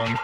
one.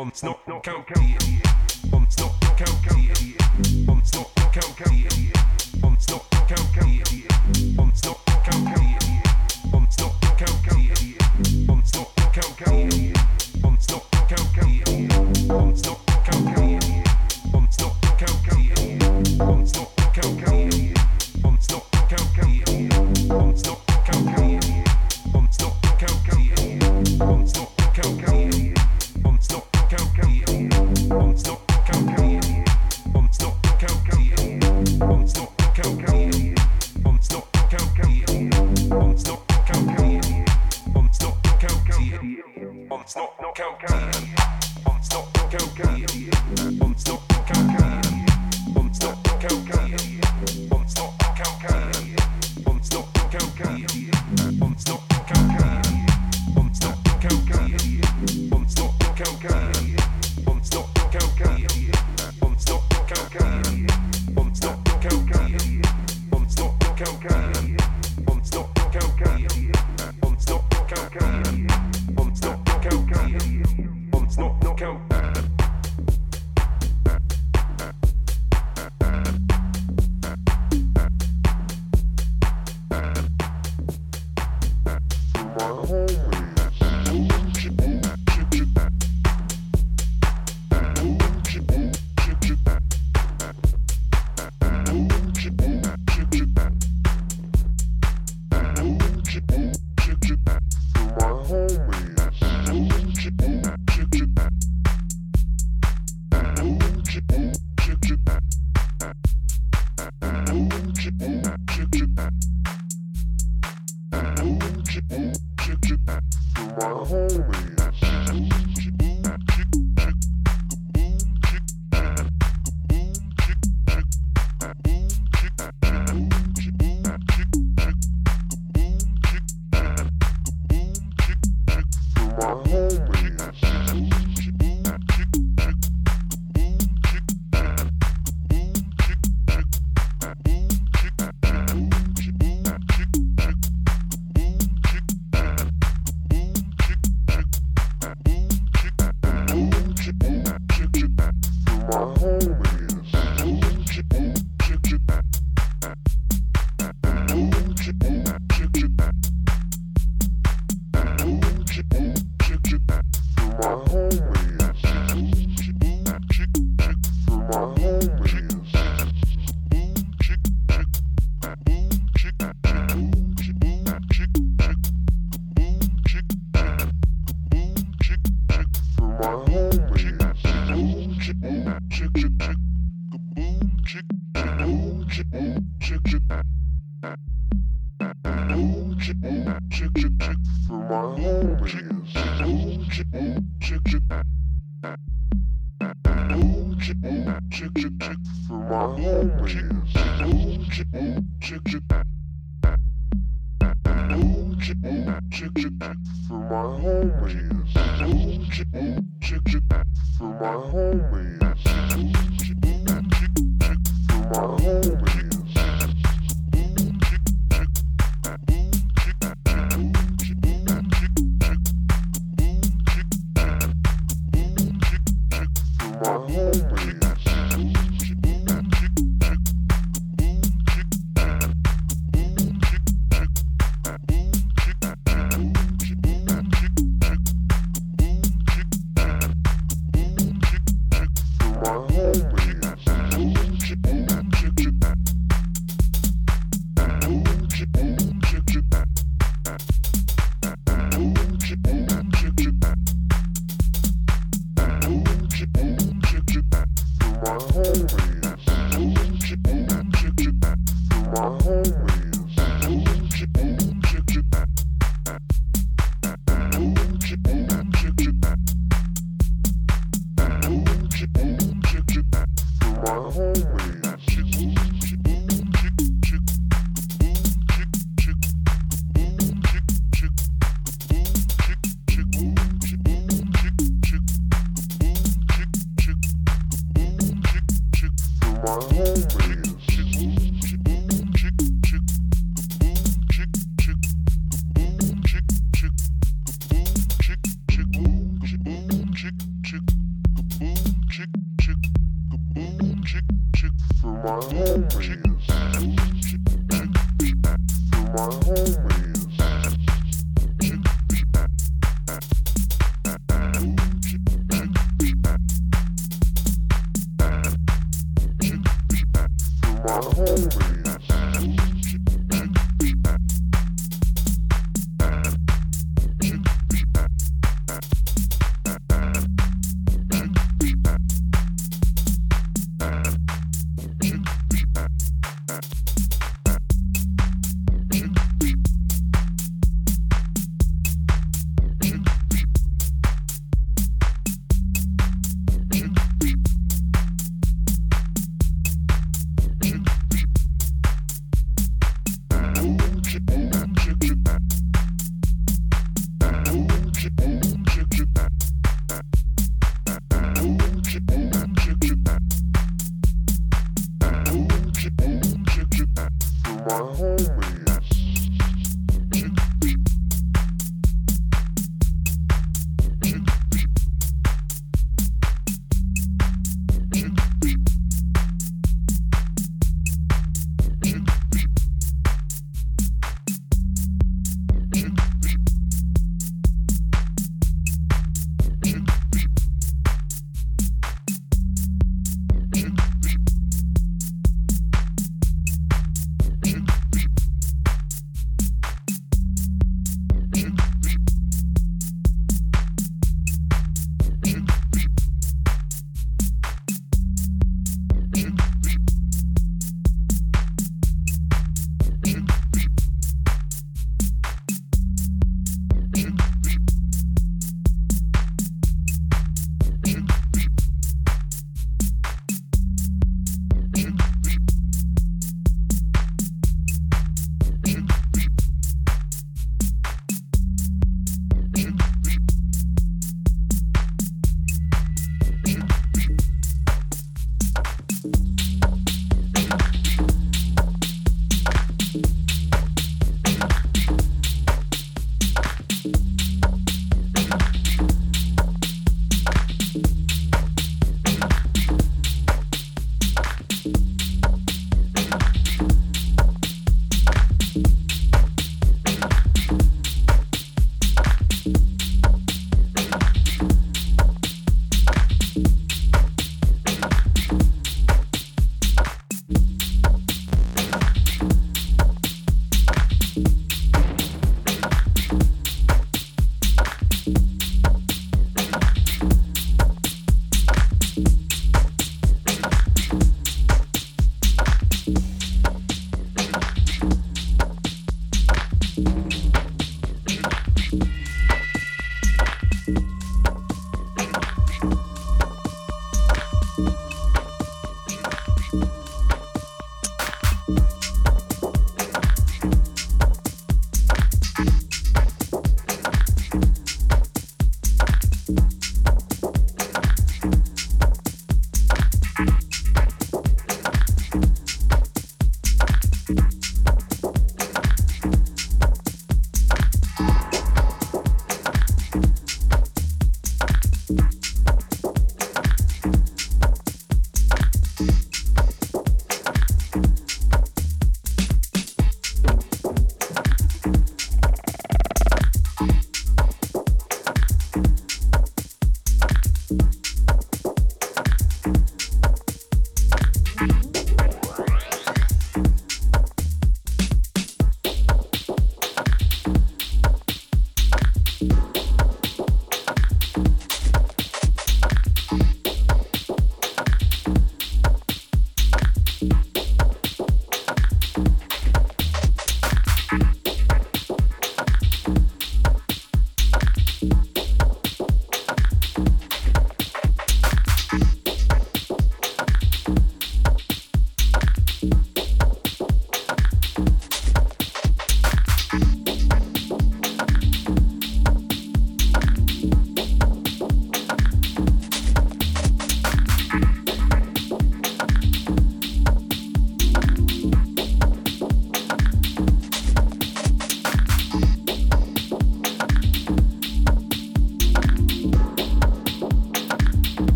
um, Snock County, um, Snock County, um, Snock County, um, Snock County.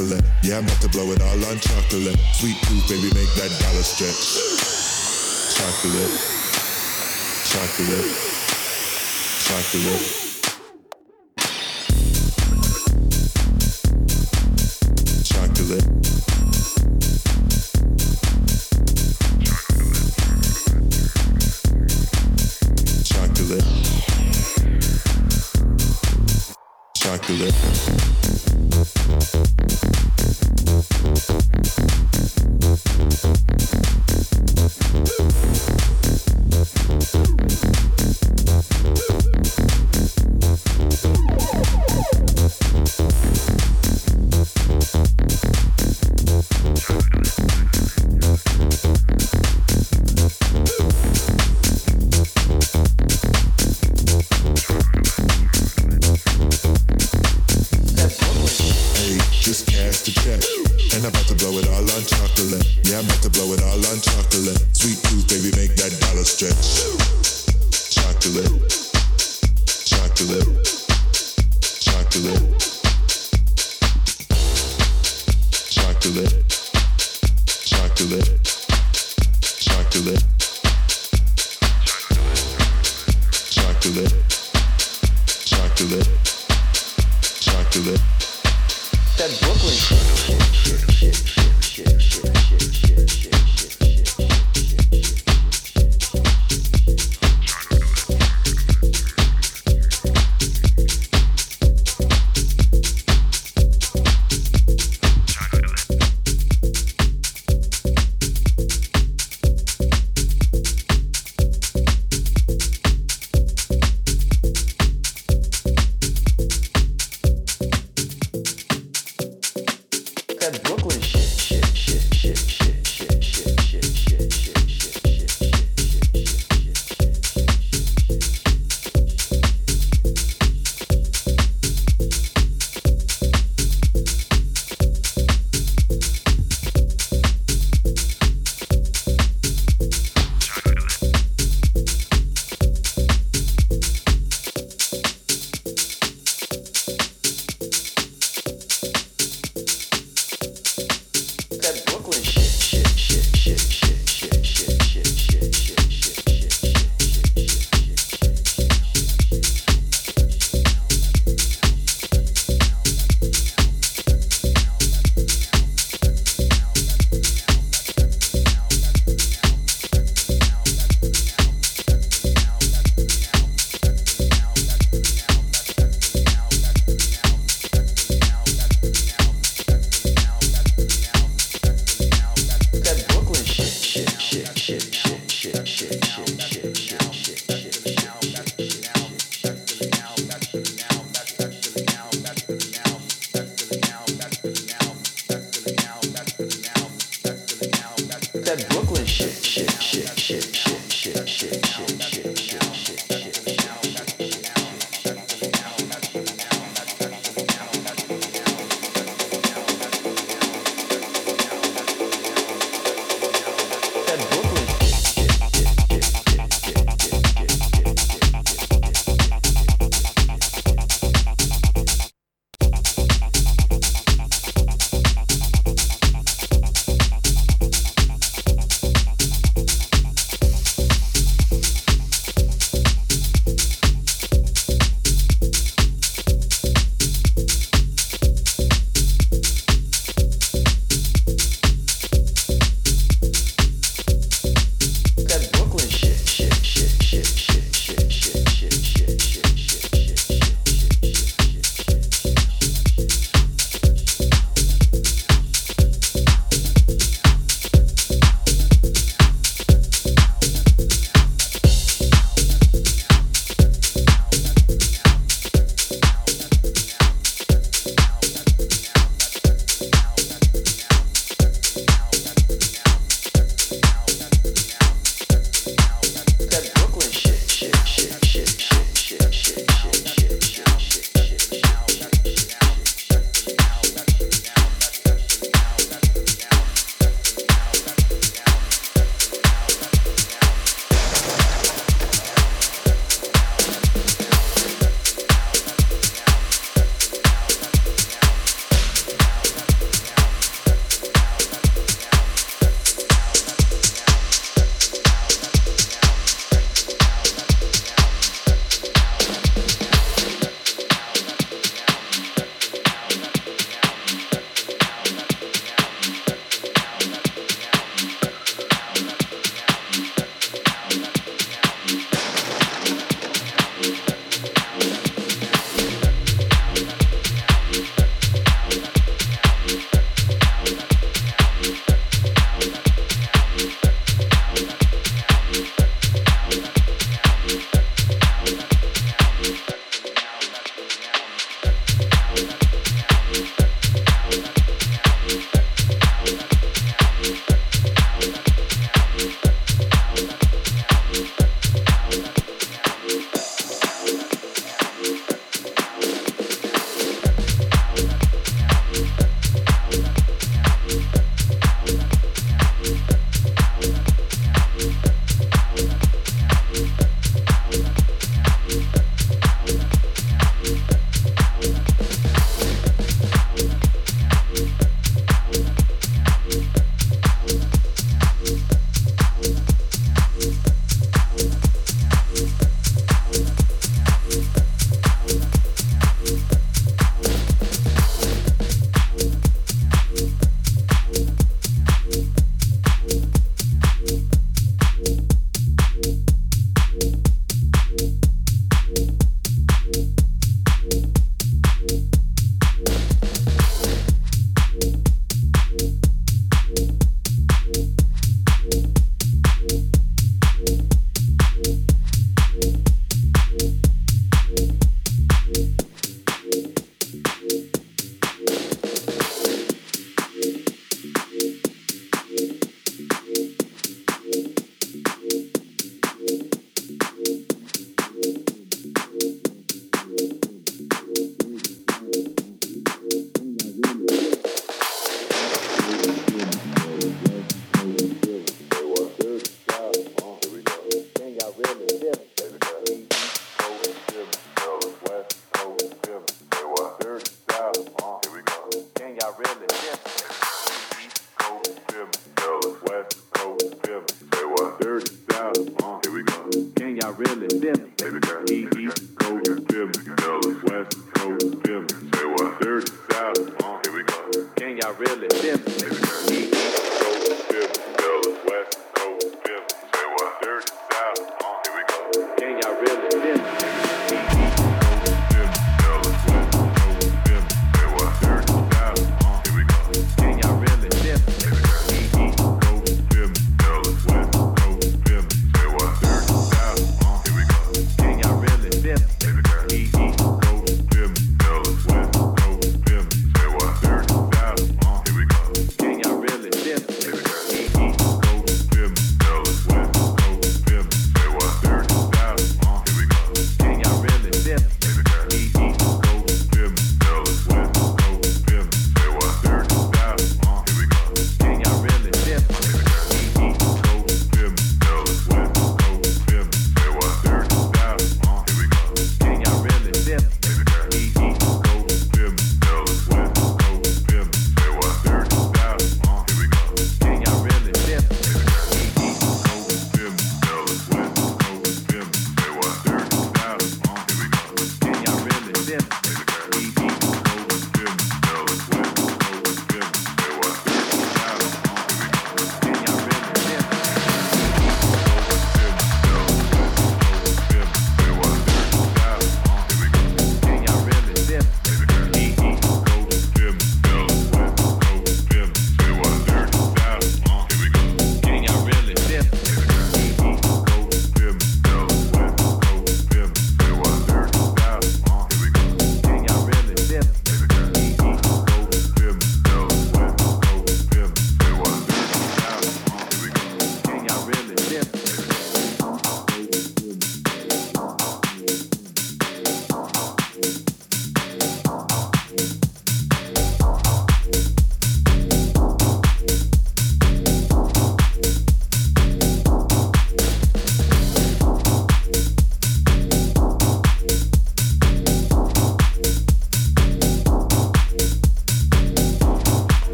chocolate. Yeah, I'm about to blow it all on chocolate. Sweet tooth, baby, make that dollar stretch. Chocolate, chocolate, chocolate. I talk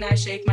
function, I shake